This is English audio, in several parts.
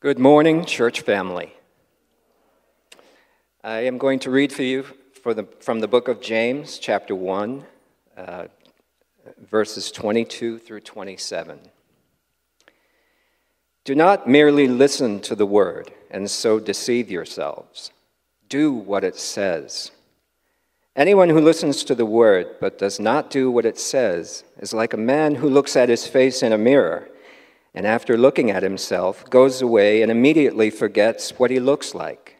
Good morning, church family. I am going to read for you for the, from the book of James, chapter 1, uh, verses 22 through 27. Do not merely listen to the word and so deceive yourselves. Do what it says. Anyone who listens to the word but does not do what it says is like a man who looks at his face in a mirror and after looking at himself, goes away and immediately forgets what he looks like.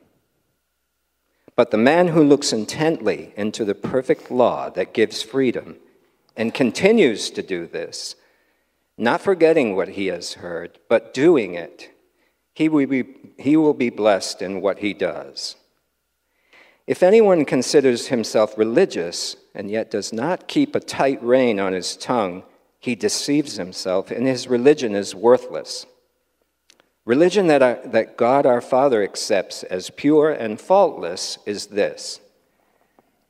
But the man who looks intently into the perfect law that gives freedom and continues to do this, not forgetting what he has heard, but doing it, he will be, he will be blessed in what he does. If anyone considers himself religious and yet does not keep a tight rein on his tongue, he deceives himself, and his religion is worthless. Religion that, our, that God our Father accepts as pure and faultless is this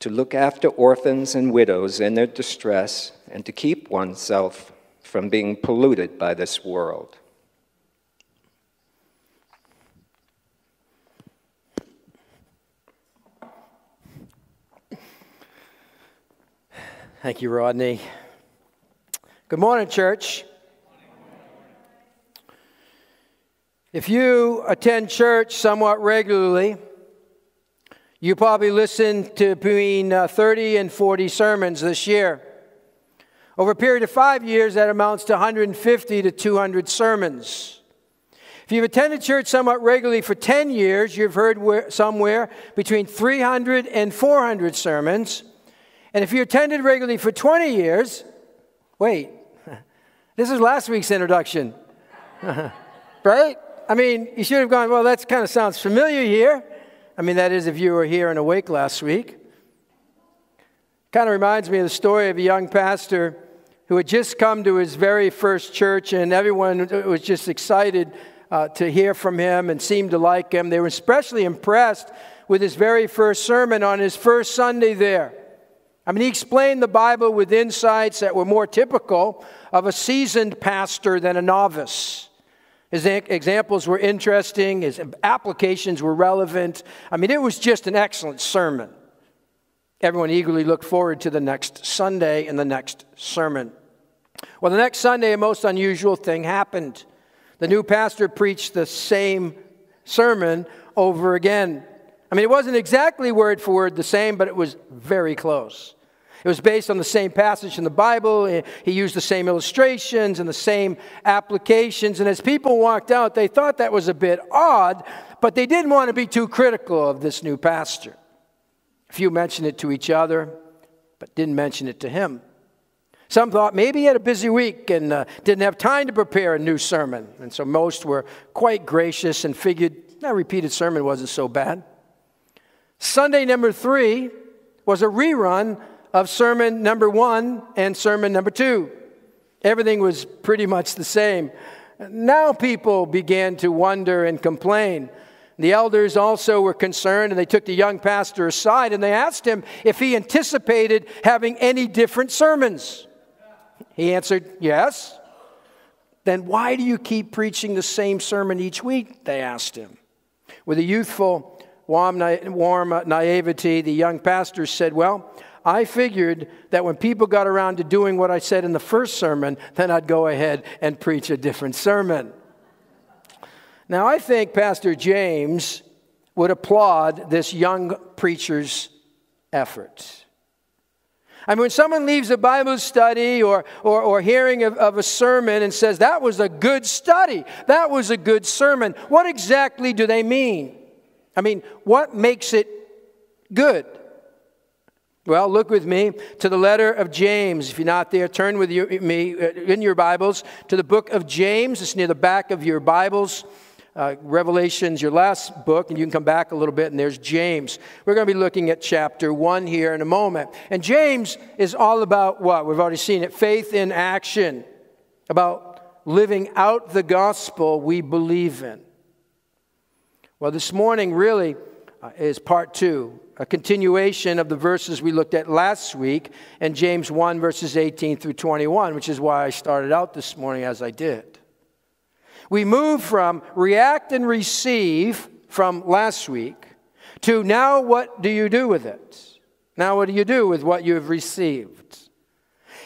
to look after orphans and widows in their distress, and to keep oneself from being polluted by this world. Thank you, Rodney. Good morning, church. If you attend church somewhat regularly, you probably listen to between uh, 30 and 40 sermons this year. Over a period of five years, that amounts to 150 to 200 sermons. If you've attended church somewhat regularly for 10 years, you've heard somewhere between 300 and 400 sermons. And if you attended regularly for 20 years, wait, this is last week's introduction. right? I mean, you should have gone, well, that kind of sounds familiar here. I mean, that is if you were here and awake last week. Kind of reminds me of the story of a young pastor who had just come to his very first church, and everyone was just excited uh, to hear from him and seemed to like him. They were especially impressed with his very first sermon on his first Sunday there. I mean, he explained the Bible with insights that were more typical of a seasoned pastor than a novice. His examples were interesting, his applications were relevant. I mean, it was just an excellent sermon. Everyone eagerly looked forward to the next Sunday and the next sermon. Well, the next Sunday, a most unusual thing happened. The new pastor preached the same sermon over again. I mean, it wasn't exactly word for word the same, but it was very close. It was based on the same passage in the Bible. He used the same illustrations and the same applications. And as people walked out, they thought that was a bit odd, but they didn't want to be too critical of this new pastor. A few mentioned it to each other, but didn't mention it to him. Some thought maybe he had a busy week and uh, didn't have time to prepare a new sermon. And so most were quite gracious and figured that repeated sermon wasn't so bad. Sunday number three was a rerun of sermon number one and sermon number two. Everything was pretty much the same. Now people began to wonder and complain. The elders also were concerned and they took the young pastor aside and they asked him if he anticipated having any different sermons. He answered, Yes. Then why do you keep preaching the same sermon each week? They asked him. With a youthful, warm, warm uh, naivety, the young pastor said, Well, I figured that when people got around to doing what I said in the first sermon, then I'd go ahead and preach a different sermon. Now, I think Pastor James would applaud this young preacher's effort. I mean, when someone leaves a Bible study or, or, or hearing of, of, a sermon and says, that was a good study, that was a good sermon, what exactly do they mean? I mean, what makes it good? Well, look with me to the letter of James. If you're not there, turn with me uh, in your Bibles to the book of James. It's near the back of your Bibles. Uh, Revelation's your last book, and you can come back a little bit, and there's James. We're going to be looking at chapter one here in a moment. And James is all about what? We've already seen it faith in action, about living out the gospel we believe in. Well, this morning really uh, is part two a continuation of the verses we looked at last week in James 1, verses 18 through 21, which is why I started out this morning as I did. We move from react and receive from last week to now what do you do with it? Now, what do you do with what you have received?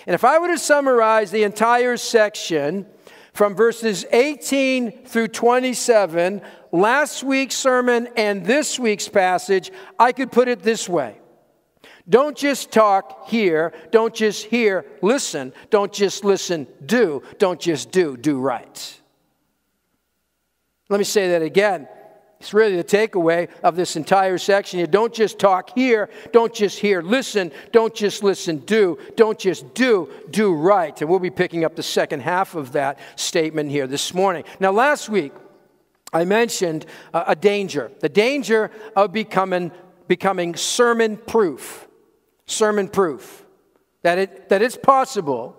And if I were to summarize the entire section from verses 18 through 27, last week's sermon and this week's passage, I could put it this way Don't just talk, hear. Don't just hear, listen. Don't just listen, do. Don't just do, do right. Let me say that again. It's really the takeaway of this entire section. You don't just talk here, don't just hear, listen, don't just listen, do, don't just do, do right. And we'll be picking up the second half of that statement here this morning. Now, last week, I mentioned uh, a danger the danger of becoming, becoming sermon proof. Sermon proof. That, it, that it's possible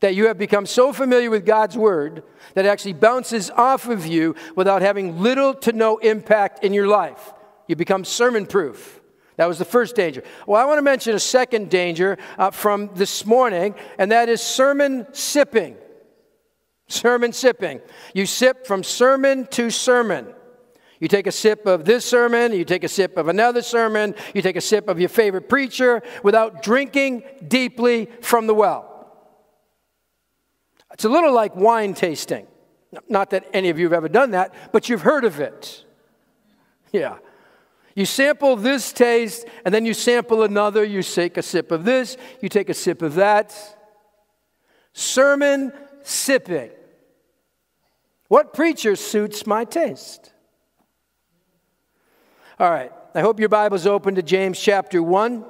that you have become so familiar with God's word that it actually bounces off of you without having little to no impact in your life. You become sermon proof. That was the first danger. Well, I want to mention a second danger uh, from this morning, and that is sermon sipping. Sermon sipping. You sip from sermon to sermon. You take a sip of this sermon, you take a sip of another sermon, you take a sip of your favorite preacher without drinking deeply from the well. It's a little like wine tasting. Not that any of you have ever done that, but you've heard of it. Yeah. You sample this taste, and then you sample another. You take a sip of this, you take a sip of that. Sermon sipping. What preacher suits my taste? All right. I hope your Bible's open to James chapter 1.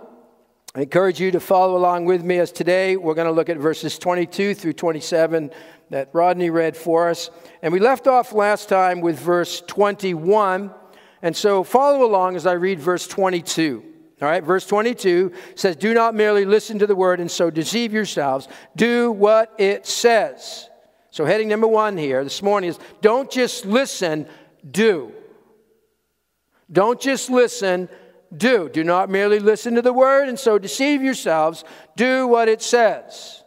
I encourage you to follow along with me as today we're going to look at verses 22 through 27 that Rodney read for us. And we left off last time with verse 21. And so follow along as I read verse 22. All right, verse 22 says, Do not merely listen to the word and so deceive yourselves. Do what it says. So, heading number one here this morning is don't just listen, do. Don't just listen, do. Do not merely listen to the word and so deceive yourselves. Do what it says.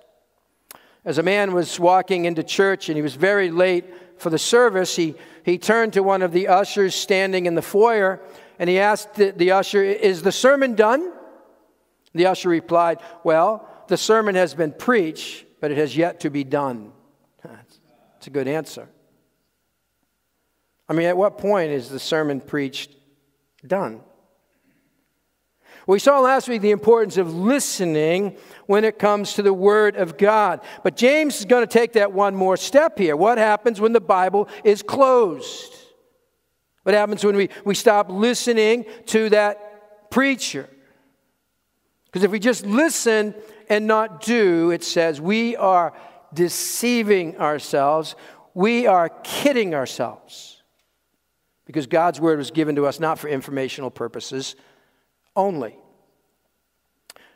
As a man was walking into church and he was very late for the service, he, he turned to one of the ushers standing in the foyer and he asked the, the usher, Is the sermon done? The usher replied, Well, the sermon has been preached, but it has yet to be done. That's a good answer. I mean, at what point is the sermon preached done? We saw last week the importance of listening when it comes to the Word of God. But James is going to take that one more step here. What happens when the Bible is closed? What happens when we, we stop listening to that preacher? Because if we just listen and not do, it says we are deceiving ourselves, we are kidding ourselves. Because God's Word was given to us not for informational purposes only.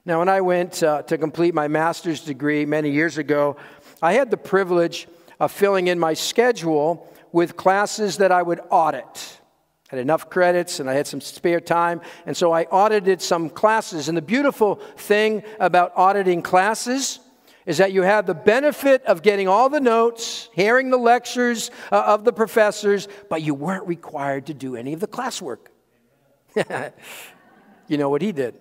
Now, when I went uh, to complete my master's degree many years ago, I had the privilege of filling in my schedule with classes that I would audit. I had enough credits and I had some spare time, and so I audited some classes. And the beautiful thing about auditing classes is that you have the benefit of getting all the notes, hearing the lectures uh, of the professors, but you weren't required to do any of the classwork. you know what he did.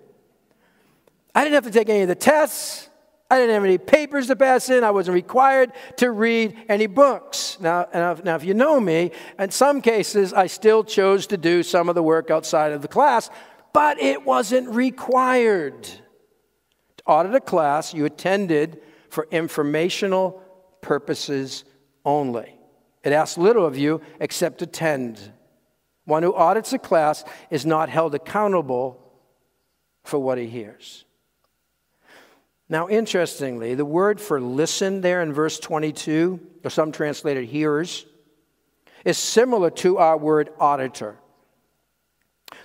I didn't have to take any of the tests. I didn't have any papers to pass in. I wasn't required to read any books. Now, now, if you know me, in some cases, I still chose to do some of the work outside of the class, but it wasn't required. To audit a class, you attended for informational purposes only. It asks little of you except to attend. One who audits a class is not held accountable for what he hears. Now, interestingly, the word for listen there in verse 22, or some translated hearers, is similar to our word auditor.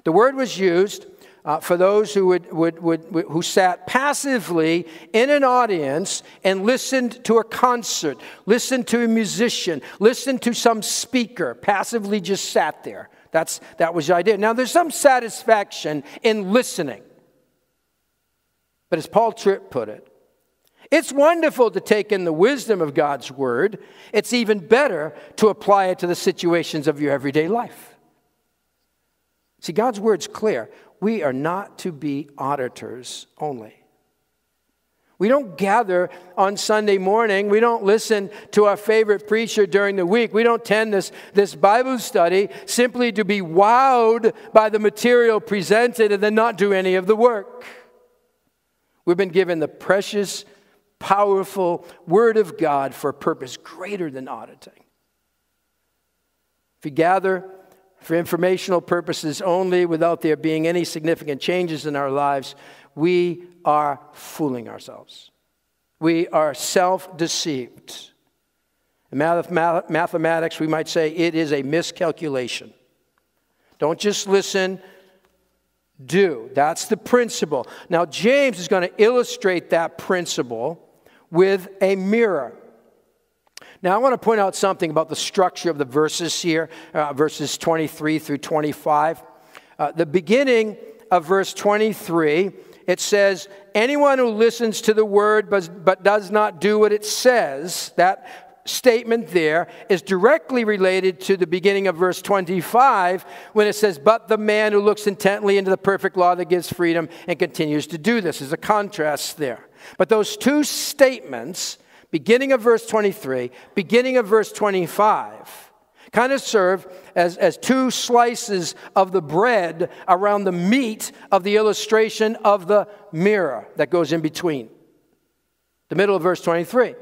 The word was used uh, for those who, would, would, would, who sat passively in an audience and listened to a concert, listened to a musician, listened to some speaker, passively just sat there. That's, that was the idea. Now, there's some satisfaction in listening. But as Paul Tripp put it, It's wonderful to take in the wisdom of God's word. It's even better to apply it to the situations of your everyday life. See, God's word's clear. We are not to be auditors only. We don't gather on Sunday morning. We don't listen to our favorite preacher during the week. We don't attend this, this Bible study simply to be wowed by the material presented and then not do any of the work. We've been given the precious, powerful Word of God for a purpose greater than auditing. If we gather for informational purposes only without there being any significant changes in our lives, we are fooling ourselves. We are self deceived. In mathematics, we might say it is a miscalculation. Don't just listen, do. That's the principle. Now, James is going to illustrate that principle with a mirror. Now, I want to point out something about the structure of the verses here, uh, verses 23 through 25. Uh, the beginning of verse 23 it says, Anyone who listens to the word but, but does not do what it says, that statement there is directly related to the beginning of verse 25 when it says, But the man who looks intently into the perfect law that gives freedom and continues to do this. There's a contrast there. But those two statements, beginning of verse 23, beginning of verse 25, kind of serve as, as two slices of the bread around the meat of the illustration of the mirror that goes in between. The middle of verse 23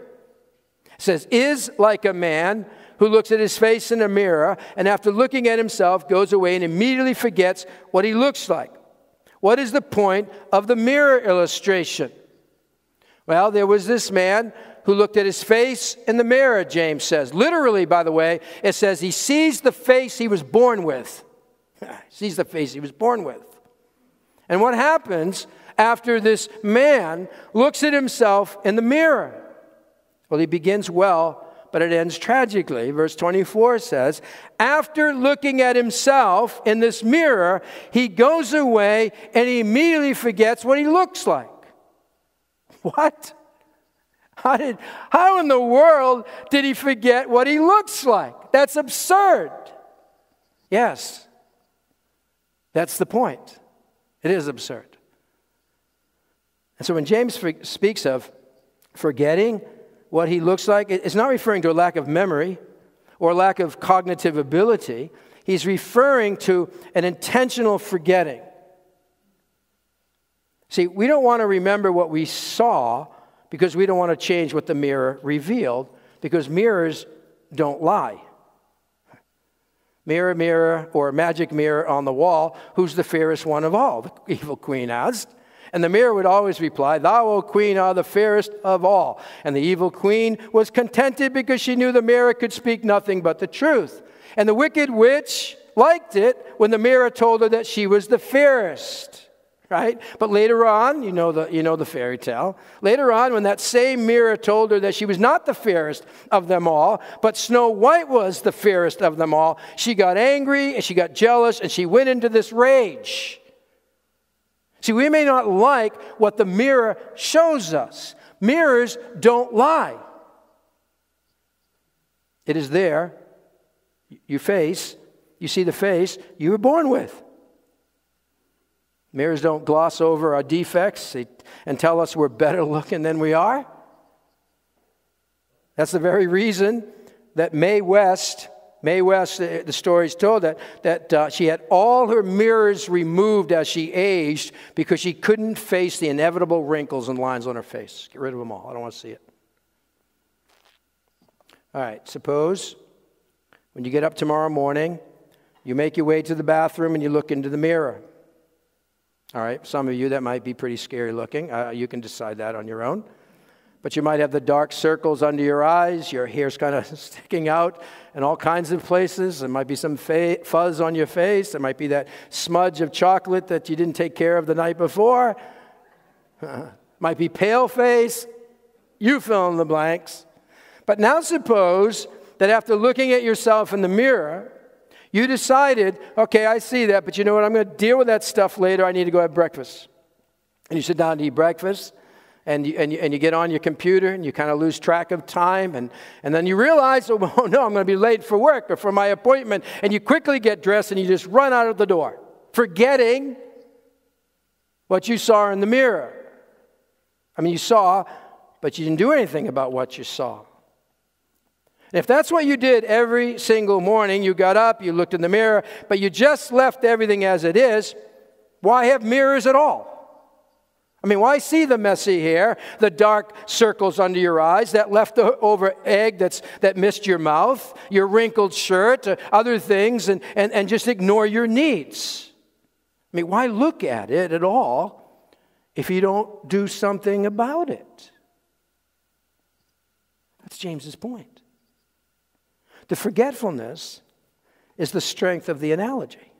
says, Is like a man who looks at his face in a mirror and after looking at himself goes away and immediately forgets what he looks like. What is the point of the mirror illustration? Well, there was this man who looked at his face in the mirror, James says. Literally, by the way, it says he sees the face he was born with. sees the face he was born with. And what happens after this man looks at himself in the mirror? Well, he begins well, but it ends tragically. Verse 24 says, After looking at himself in this mirror, he goes away and he immediately forgets what he looks like. What? How, did, how in the world did he forget what he looks like? That's absurd. Yes, that's the point. It is absurd. And so when James speaks of forgetting what he looks like, it's not referring to a lack of memory or lack of cognitive ability. He's referring to an intentional forgetting. See, we don't want to remember what we saw because we don't want to change what the mirror revealed because mirrors don't lie. Mirror, mirror, or magic mirror on the wall, who's the fairest one of all? The evil queen asked. And the mirror would always reply, Thou, O queen, art the fairest of all. And the evil queen was contented because she knew the mirror could speak nothing but the truth. And the wicked witch liked it when the mirror told her that she was the fairest right? But later on, you know, the, you know the fairy tale. Later on, when that same mirror told her that she was not the fairest of them all, but Snow White was the fairest of them all, she got angry and she got jealous and she went into this rage. See, we may not like what the mirror shows us. Mirrors don't lie. It is there, your face, you see the face you were born with. Mirrors don't gloss over our defects and tell us we're better looking than we are. That's the very reason that Mae West, Mae West, the story is told that, that uh, she had all her mirrors removed as she aged because she couldn't face the inevitable wrinkles and lines on her face. Get rid of them all. I don't want to see it. All right, suppose when you get up tomorrow morning, you make your way to the bathroom and you look into the mirror. All right, some of you that might be pretty scary looking. Uh, you can decide that on your own. But you might have the dark circles under your eyes, your hair's kind of sticking out in all kinds of places. There might be some fa- fuzz on your face. There might be that smudge of chocolate that you didn't take care of the night before. might be pale face. You fill in the blanks. But now suppose that after looking at yourself in the mirror, you decided, okay, I see that, but you know what? I'm going to deal with that stuff later. I need to go have breakfast. And you sit down to eat breakfast. and you, and you, and you get on your computer and you kind of lose track of time. And, and then you realize, oh, oh no, I'm going to be late for work or for my appointment. And you quickly get dressed and you just run out of the door, forgetting what you saw in the mirror. I mean, you saw, but you didn't do anything about what you saw. If that's what you did every single morning, you got up, you looked in the mirror, but you just left everything as it is, why have mirrors at all? I mean, why see the messy hair, the dark circles under your eyes, that leftover egg that's, that missed your mouth, your wrinkled shirt, other things, and, and, and just ignore your needs? I mean, why look at it at all if you don't do something about it? That's James's point. The forgetfulness is the strength of the analogy.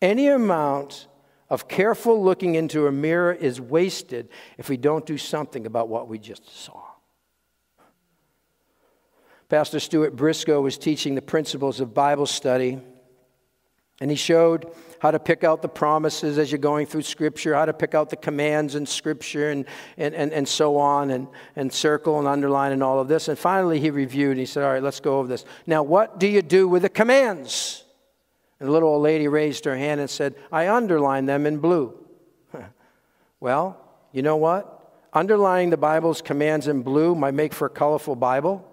Any amount of careful looking into a mirror is wasted if we don't do something about what we just saw. Pastor Stuart Briscoe was teaching the principles of Bible study, and he showed how to pick out the promises as you're going through Scripture, how to pick out the commands in Scripture, and, and, and, and so on, and, and circle and underline and all of this. And finally, he reviewed and he said, All right, let's go over this. Now, what do you do with the commands? And the little old lady raised her hand and said, I underline them in blue. well, you know what? Underlining the Bible's commands in blue might make for a colorful Bible.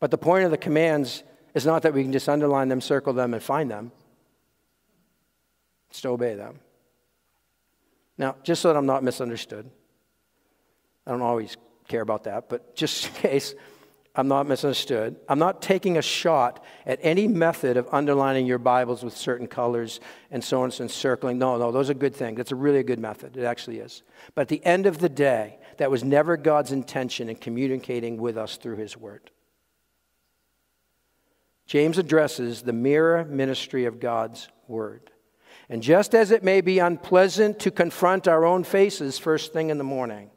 But the point of the commands is not that we can just underline them, circle them, and find them. To obey them. Now, just so that I'm not misunderstood, I don't always care about that, but just in case, I'm not misunderstood. I'm not taking a shot at any method of underlining your Bibles with certain colors and so on and so circling. No, no, those are good things. That's a really good method. It actually is. But at the end of the day, that was never God's intention in communicating with us through His Word. James addresses the mirror ministry of God's Word. And just as it may be unpleasant to confront our own faces first thing in the morning,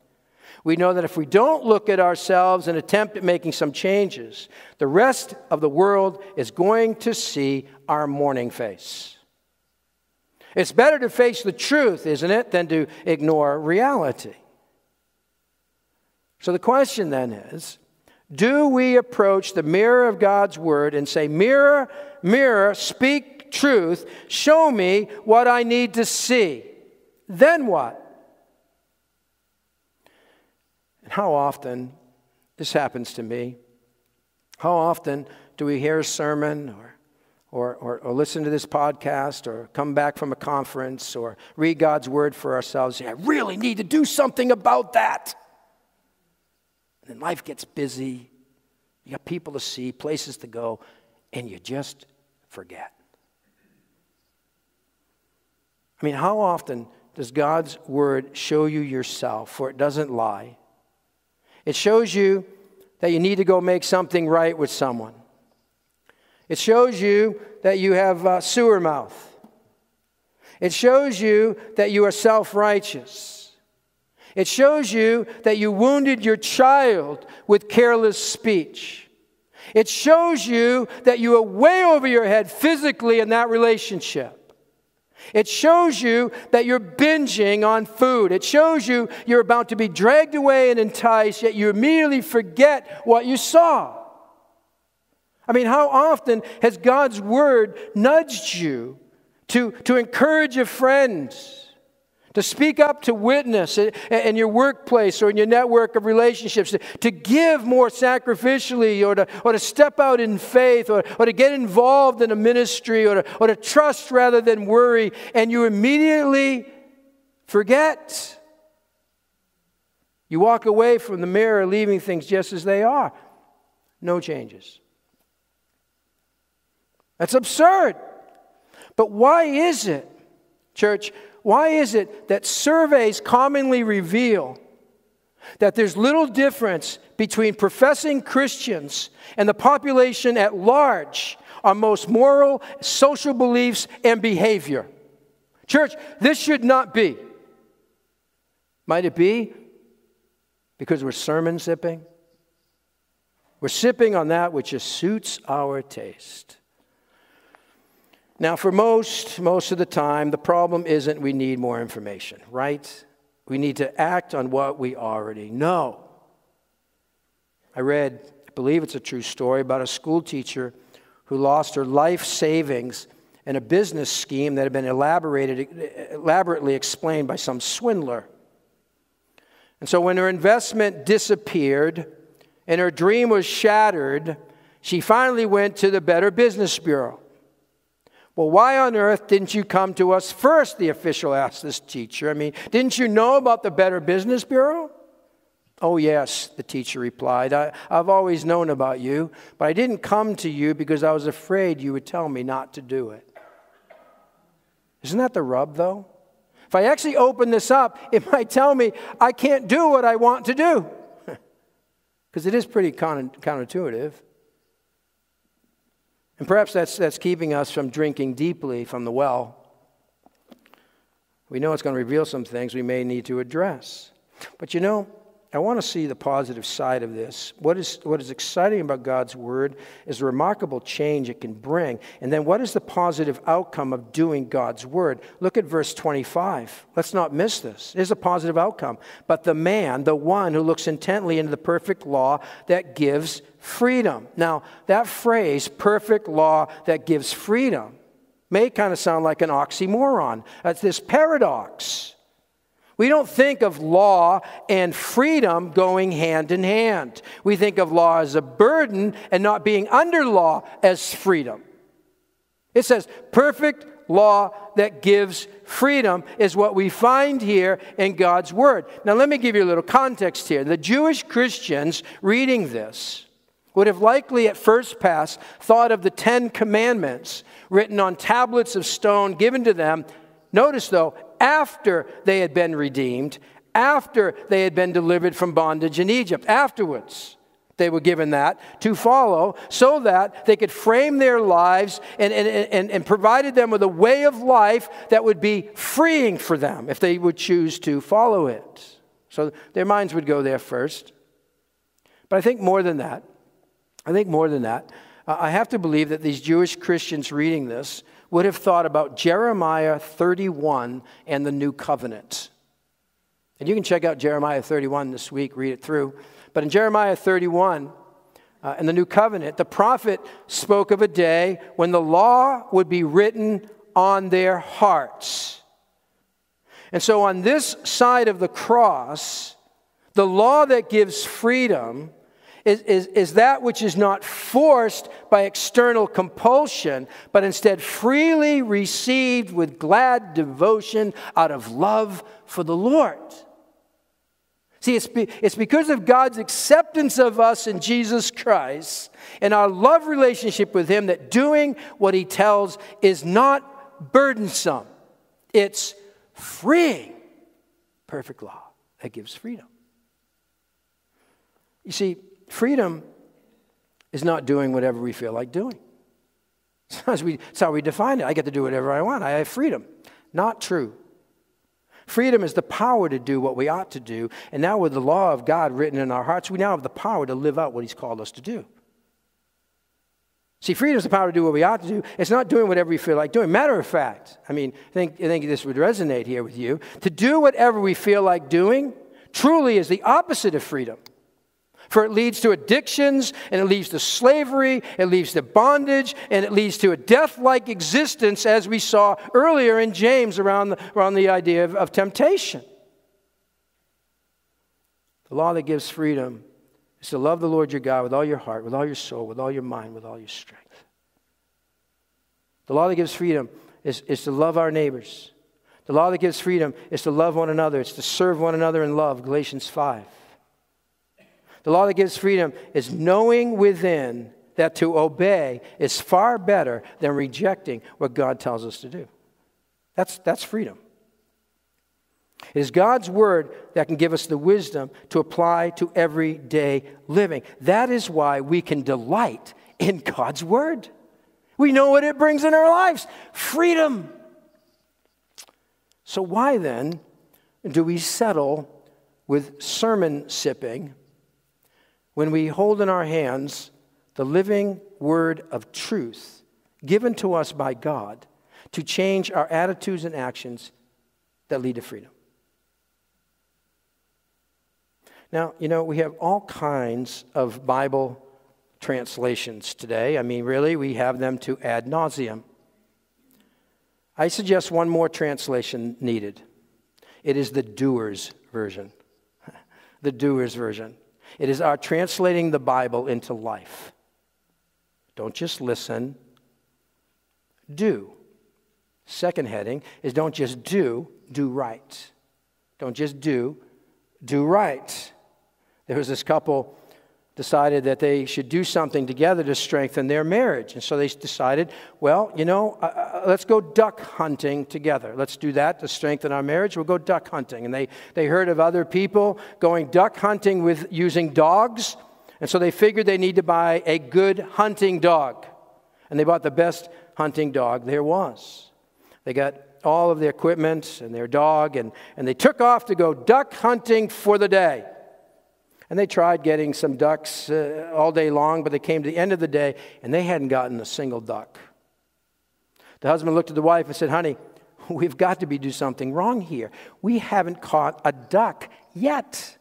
we know that if we don't look at ourselves and attempt at making some changes, the rest of the world is going to see our morning face. It's better to face the truth, isn't it, than to ignore reality. So the question then is do we approach the mirror of God's word and say, Mirror, mirror, speak truth, show me what I need to see? Then what? And how often, this happens to me, how often do we hear a sermon or, or, or, or, listen to this podcast or come back from a conference or read God's word for ourselves? I really need to do something about that. And then life gets busy. You got people to see, places to go, and you just forget. I mean, how often does God's word show you yourself? For it doesn't lie. It shows you that you need to go make something right with someone. It shows you that you have uh, sewer mouth. It shows you that you are self righteous. It shows you that you wounded your child with careless speech. It shows you that you are way over your head physically in that relationship. It shows you that you're binging on food. It shows you you're about to be dragged away and enticed, yet you immediately forget what you saw. I mean, how often has God's word nudged you to, to encourage a friend? To speak up to witness in your workplace or in your network of relationships, to give more sacrificially or to, or to step out in faith or, or to get involved in a ministry or to, or to trust rather than worry, and you immediately forget. You walk away from the mirror leaving things just as they are. No changes. That's absurd. But why is it, church? Why is it that surveys commonly reveal that there's little difference between professing Christians and the population at large on most moral, social beliefs, and behavior? Church, this should not be. Might it be because we're sermon sipping? We're sipping on that which just suits our taste. Now, for most, most of the time, the problem isn't we need more information, right? We need to act on what we already know. I read, I believe it's a true story, about a school teacher who lost her life savings in a business scheme that had been elaborated, elaborately explained by some swindler. And so when her investment disappeared and her dream was shattered, she finally went to the Better Business Bureau. Well, why on earth didn't you come to us first? The official asked this teacher. I mean, didn't you know about the Better Business Bureau? Oh, yes, the teacher replied. I, have always known about you, but I didn't come to you because I was afraid you would tell me not to do it. Isn't that the rub, though? If I actually open this up, it might tell me I can't do what I want to do. Because it is pretty counterintuitive. And perhaps that's, that's keeping us from drinking deeply from the well. We know it's going to reveal some things we may need to address. But you know, I want to see the positive side of this. What is, what is exciting about God's Word is the remarkable change it can bring. And then, what is the positive outcome of doing God's Word? Look at verse 25. Let's not miss this. There's a positive outcome. But the man, the one who looks intently into the perfect law that gives freedom. Now, that phrase, perfect law that gives freedom, may kind of sound like an oxymoron. It's this paradox. We don't think of law and freedom going hand in hand. We think of law as a burden and not being under law as freedom. It says, perfect law that gives freedom is what we find here in God's Word. Now, let me give you a little context here. The Jewish Christians reading this would have likely at first pass thought of the Ten Commandments written on tablets of stone given to them. Notice, though, after they had been redeemed, after they had been delivered from bondage in Egypt. Afterwards, they were given that to follow so that they could frame their lives and, and, and, and provided them with a way of life that would be freeing for them if they would choose to follow it. So their minds would go there first. But I think more than that, I think more than that, uh, I have to believe that these Jewish Christians reading this would have thought about Jeremiah 31 and the new covenant. And you can check out Jeremiah 31 this week, read it through. But in Jeremiah 31, uh, the new covenant, the prophet spoke of a day when the law would be written on their hearts. And so, on this side of the cross, the law that gives freedom is, is, is that which is not forced by external compulsion, but instead freely received with glad devotion out of love for the Lord. See, it's, be, it's because of God's acceptance of us in Jesus Christ and our love relationship with Him that doing what He tells is not burdensome, it's freeing. Perfect law that gives freedom. You see, Freedom is not doing whatever we feel like doing. That's how we define it. I get to do whatever I want. I have freedom. Not true. Freedom is the power to do what we ought to do. And now, with the law of God written in our hearts, we now have the power to live out what He's called us to do. See, freedom is the power to do what we ought to do. It's not doing whatever we feel like doing. Matter of fact, I mean, I think, I think this would resonate here with you. To do whatever we feel like doing truly is the opposite of freedom. For it leads to addictions, and it leads to slavery, it leads to bondage, and it leads to a death like existence, as we saw earlier in James around the, around the idea of, of temptation. The law that gives freedom is to love the Lord your God with all your heart, with all your soul, with all your mind, with all your strength. The law that gives freedom is, is to love our neighbors. The law that gives freedom is to love one another, it's to serve one another in love, Galatians 5. The law that gives freedom is knowing within that to obey is far better than rejecting what God tells us to do. That's, that's freedom. It is God's word that can give us the wisdom to apply to everyday living. That is why we can delight in God's word. We know what it brings in our lives freedom. So, why then do we settle with sermon sipping when we hold in our hands the living word of truth given to us by God to change our attitudes and actions that lead to freedom. Now, you know, we have all kinds of Bible translations today. I mean, really, we have them to ad nauseum. I suggest one more translation needed. It is the doer's version. the doer's version. It is our translating the Bible into life. Don't just listen, do. Second heading is don't just do, do right. Don't just do, do right. There was this couple decided that they should do something together to strengthen their marriage. And so they decided, well, you know, uh, uh, let's go duck hunting together. Let's do that to strengthen our marriage. We'll go duck hunting. And they, they heard of other people going duck hunting with using dogs. And so they figured they need to buy a good hunting dog. And they bought the best hunting dog there was. They got all of their equipment and their dog, and, and they took off to go duck hunting for the day. And they tried getting some ducks uh, all day long, but they came to the end of the day and they hadn't gotten a single duck. The husband looked at the wife and said, Honey, we've got to be do something wrong here. We haven't caught a duck yet.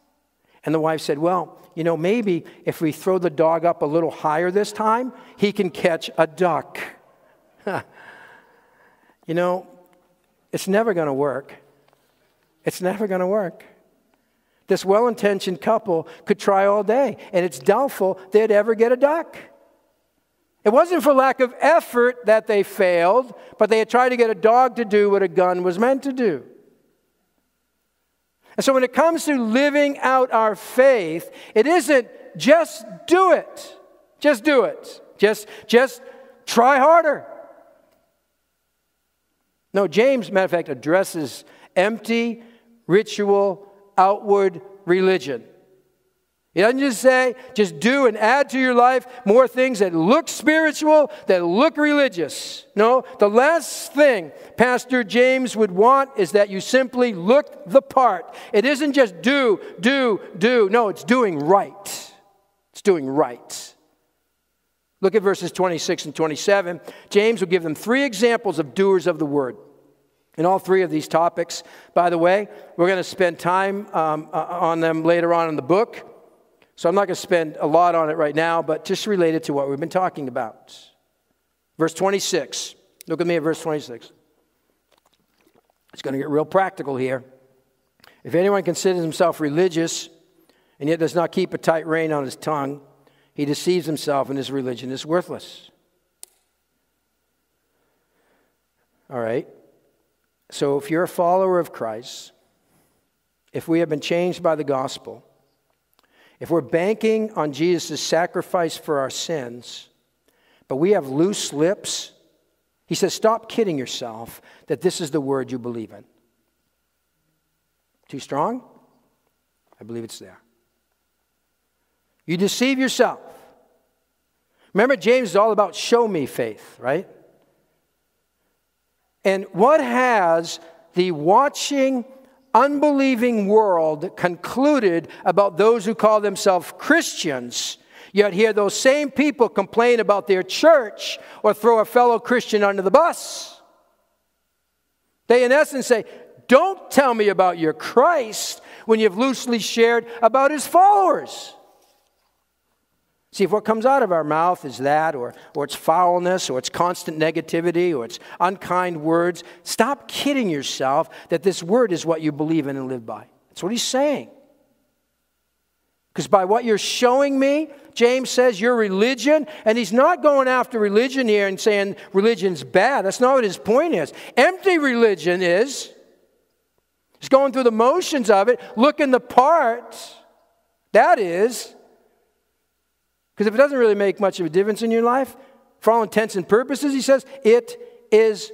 And the wife said, Well, you know, maybe if we throw the dog up a little higher this time, he can catch a duck. you know, it's never going to work. It's never going to work. This well intentioned couple could try all day, and it's doubtful they'd ever get a duck. It wasn't for lack of effort that they failed, but they had tried to get a dog to do what a gun was meant to do. And so when it comes to living out our faith, it isn't just do it. Just do it. Just, just try harder. No, James, matter of fact, addresses empty ritual outward religion. He doesn't just say, just do and add to your life more things that look spiritual, that look religious. No, the last thing Pastor James would want is that you simply look the part. It isn't just do, do, do. No, it's doing right. It's doing right. Look at verses 26 and 27. James will give them three examples of doers of the word in all three of these topics. By the way, we're going to spend time um, uh, on them later on in the book. So I'm not going to spend a lot on it right now, but just related to what we've been talking about. Verse 26. Look at me at verse 26. It's going to get real practical here. If anyone considers himself religious and yet does not keep a tight rein on his tongue, he deceives himself and his religion is worthless. All right. So if you're a follower of Christ, if we have been changed by the gospel, if we're banking on Jesus' sacrifice for our sins, but we have loose lips, he says, stop kidding yourself that this is the word you believe in. Too strong? I believe it's there. You deceive yourself. Remember, James is all about show me faith, right? And what has the watching, unbelieving world concluded about those who call themselves Christians? Yet hear those same people complain about their church or throw a fellow Christian under the bus. They, in essence, say, Don't tell me about your Christ when you've loosely shared about his followers. See, if what comes out of our mouth is that, or, or it's foulness, or it's constant negativity, or it's unkind words, stop kidding yourself that this word is what you believe in and live by. That's what he's saying. Because by what you're showing me, James says your religion, and he's not going after religion here and saying religion's bad. That's not what his point is. Empty religion is. He's going through the motions of it, looking the part. That is because if it doesn't really make much of a difference in your life, for all intents and purposes, he says, it is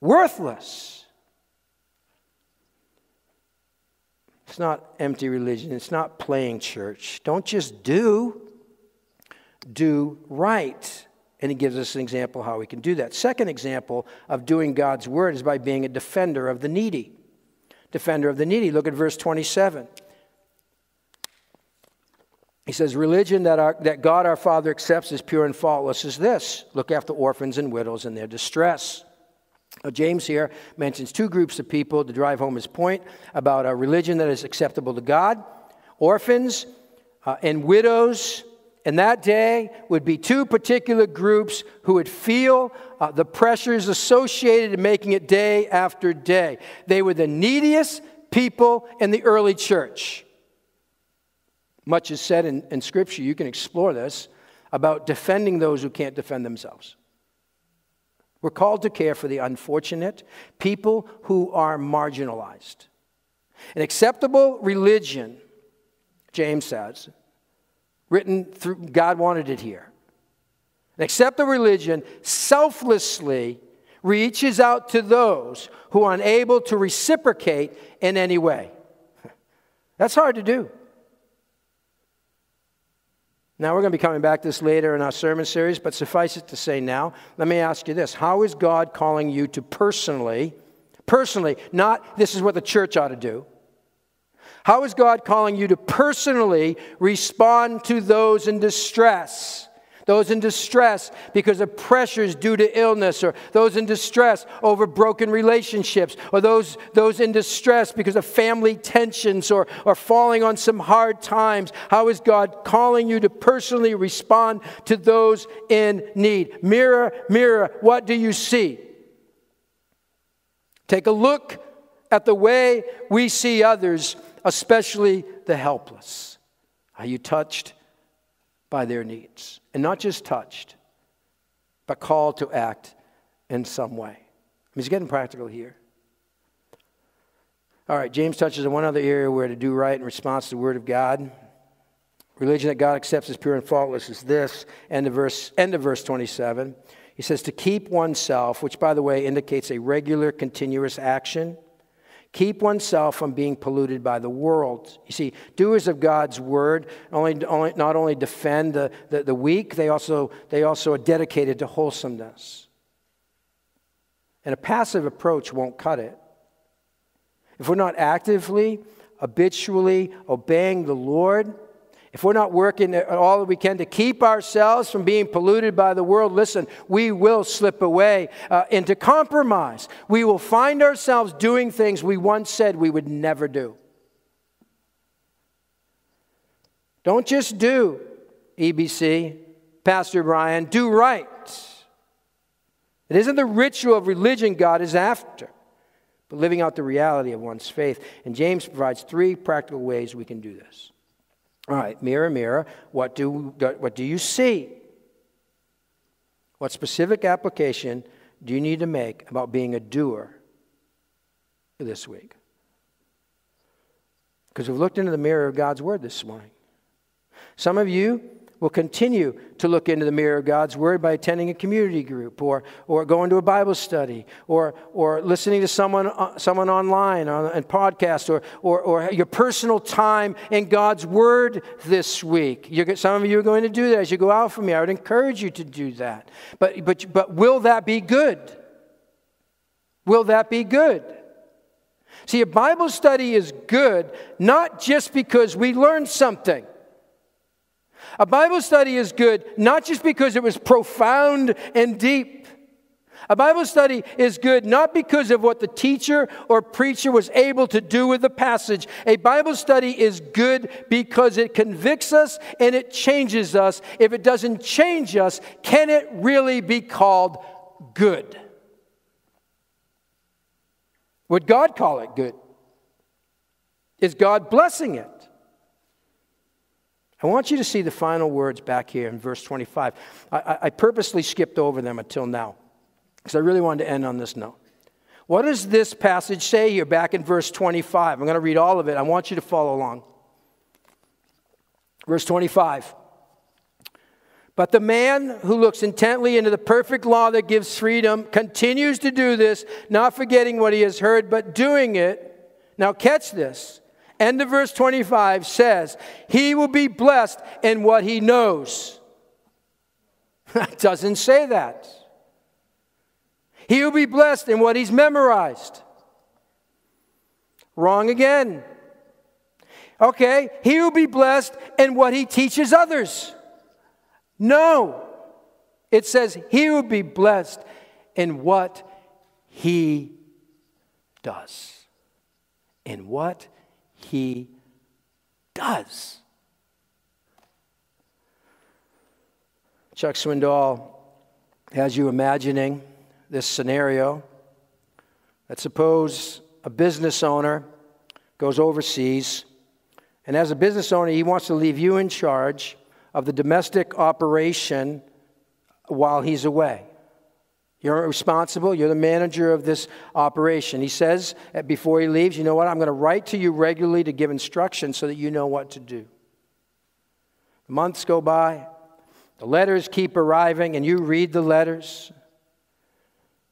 worthless. It's not empty religion, it's not playing church. Don't just do, do right. And he gives us an example how we can do that. Second example of doing God's word is by being a defender of the needy. Defender of the needy. Look at verse 27. He says, Religion that, our, that God our Father accepts as pure and faultless is this look after orphans and widows in their distress. Now, James here mentions two groups of people to drive home his point about a religion that is acceptable to God orphans uh, and widows. And that day would be two particular groups who would feel uh, the pressures associated in making it day after day. They were the neediest people in the early church. Much is said in, in Scripture, you can explore this, about defending those who can't defend themselves. We're called to care for the unfortunate, people who are marginalized. An acceptable religion, James says, written through God wanted it here. An acceptable religion selflessly reaches out to those who are unable to reciprocate in any way. That's hard to do. Now, we're going to be coming back to this later in our sermon series, but suffice it to say now, let me ask you this How is God calling you to personally, personally, not this is what the church ought to do, how is God calling you to personally respond to those in distress? Those in distress because of pressures due to illness, or those in distress over broken relationships, or those, those in distress because of family tensions or, or falling on some hard times. How is God calling you to personally respond to those in need? Mirror, mirror, what do you see? Take a look at the way we see others especially the helpless. Are you touched by their needs? And not just touched, but called to act in some way. I mean, he's getting practical here. All right, James touches on one other area where to do right in response to the Word of God. Religion that God accepts as pure and faultless is this, end of verse, end of verse 27. He says to keep oneself, which by the way indicates a regular, continuous action keep oneself from being polluted by the world. You see, doers of God's word only, only, not only defend the, the, the weak, they also, they also are dedicated to wholesomeness. And a passive approach won't cut it. If we're not actively, habitually obeying the Lord, if we're not working all that we can to keep ourselves from being polluted by the world, listen, we will slip away uh, into compromise. We will find ourselves doing things we once said we would never do. Don't just do EBC, Pastor Brian, do right. It isn't the ritual of religion God is after, but living out the reality of one's faith. And James provides three practical ways we can do this. All right, mirror, mirror, what do, what do you see? What specific application do you need to make about being a doer this week? Because we've looked into the mirror of God's Word this morning. Some of you will continue to look into the mirror of God's Word by attending a community group or, or going to a Bible study or, or listening to someone, uh, someone online on a podcast or, or, or your personal time in God's Word this week. You're, some of you are going to do that as you go out from here. I would encourage you to do that. But, but, but will that be good? Will that be good? See, a Bible study is good not just because we learn something. A Bible study is good not just because it was profound and deep. A Bible study is good not because of what the teacher or preacher was able to do with the passage. A Bible study is good because it convicts us and it changes us. If it doesn't change us, can it really be called good? Would God call it good? Is God blessing it? I want you to see the final words back here in verse 25. I, I purposely skipped over them until now because I really wanted to end on this note. What does this passage say here back in verse 25? I'm going to read all of it. I want you to follow along. Verse 25. But the man who looks intently into the perfect law that gives freedom continues to do this, not forgetting what he has heard, but doing it. Now, catch this end of verse 25 says, He will be blessed in what he knows. That doesn't say that. He will be blessed in what he's memorized. Wrong again. Okay, he will be blessed in what he teaches others. No. It says he will be blessed in what he does. In what he does. Chuck Swindoll has you imagining this scenario that suppose a business owner goes overseas, and as a business owner, he wants to leave you in charge of the domestic operation while he's away. You're responsible. You're the manager of this operation. He says eh, before he leaves, you know what? I'm going to write to you regularly to give instructions so that you know what to do. The Months go by. The letters keep arriving, and you read the letters.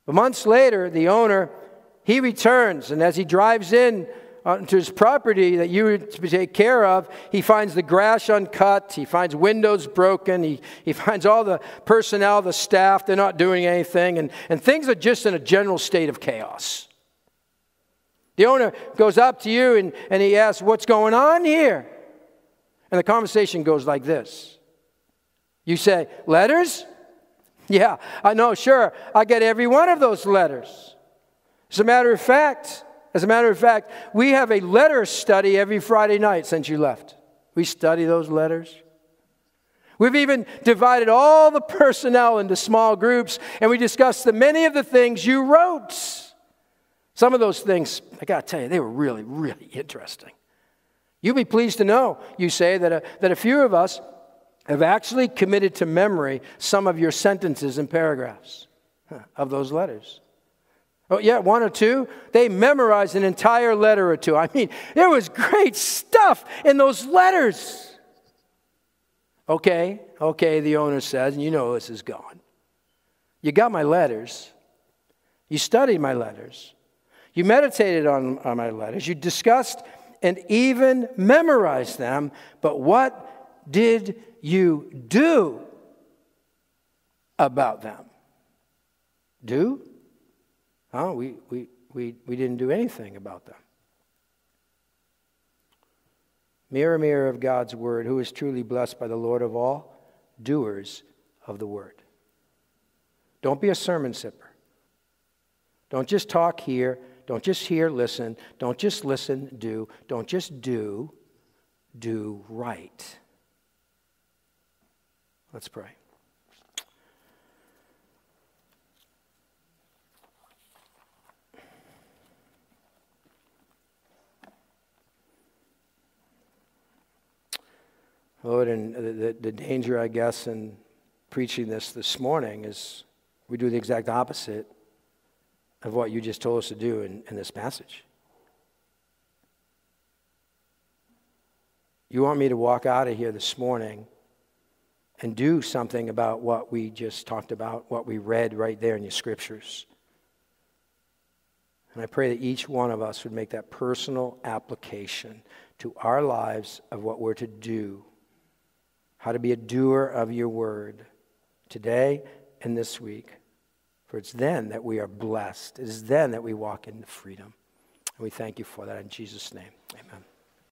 But months later, the owner, he returns, and as he drives in Uh, onto his property that you were to take care of, he finds the grass uncut, he finds windows broken, he, he finds all the personnel, the staff, they're not doing anything, and, and things are just in a general state of chaos. The owner goes up to you and, and he asks, What's going on here? And the conversation goes like this You say, Letters? Yeah, I know, sure. I get every one of those letters. As a matter of fact, as a matter of fact, we have a letter study every Friday night since you left. We study those letters. We've even divided all the personnel into small groups and we discuss the many of the things you wrote. Some of those things, I got to tell you, they were really, really interesting. You'll be pleased to know, you say, that a, that a few of us have actually committed to memory some of your sentences and paragraphs of those letters. Oh, yeah, one or two. They memorized an entire letter or two. I mean, there was great stuff in those letters. Okay, okay, the owner says, and you know this is gone. You got my letters. You studied my letters. You meditated on, on my letters. You discussed and even memorized them. But what did you do about them? Do? Huh? We, we, we, we didn't do anything about them. Mirror, mirror of God's word, who is truly blessed by the Lord of all? Doers of the word. Don't be a sermon sipper. Don't just talk here. Don't just hear, listen. Don't just listen, do. Don't just do, do right. Let's pray. Lord, and the, the danger, I guess, in preaching this this morning is we do the exact opposite of what you just told us to do in, in this passage. You want me to walk out of here this morning and do something about what we just talked about, what we read right there in your scriptures. And I pray that each one of us would make that personal application to our lives of what we're to do how to be a doer of your word today and this week. For it's then that we are blessed. It is then that we walk in freedom. And we thank you for that in Jesus' name. Amen.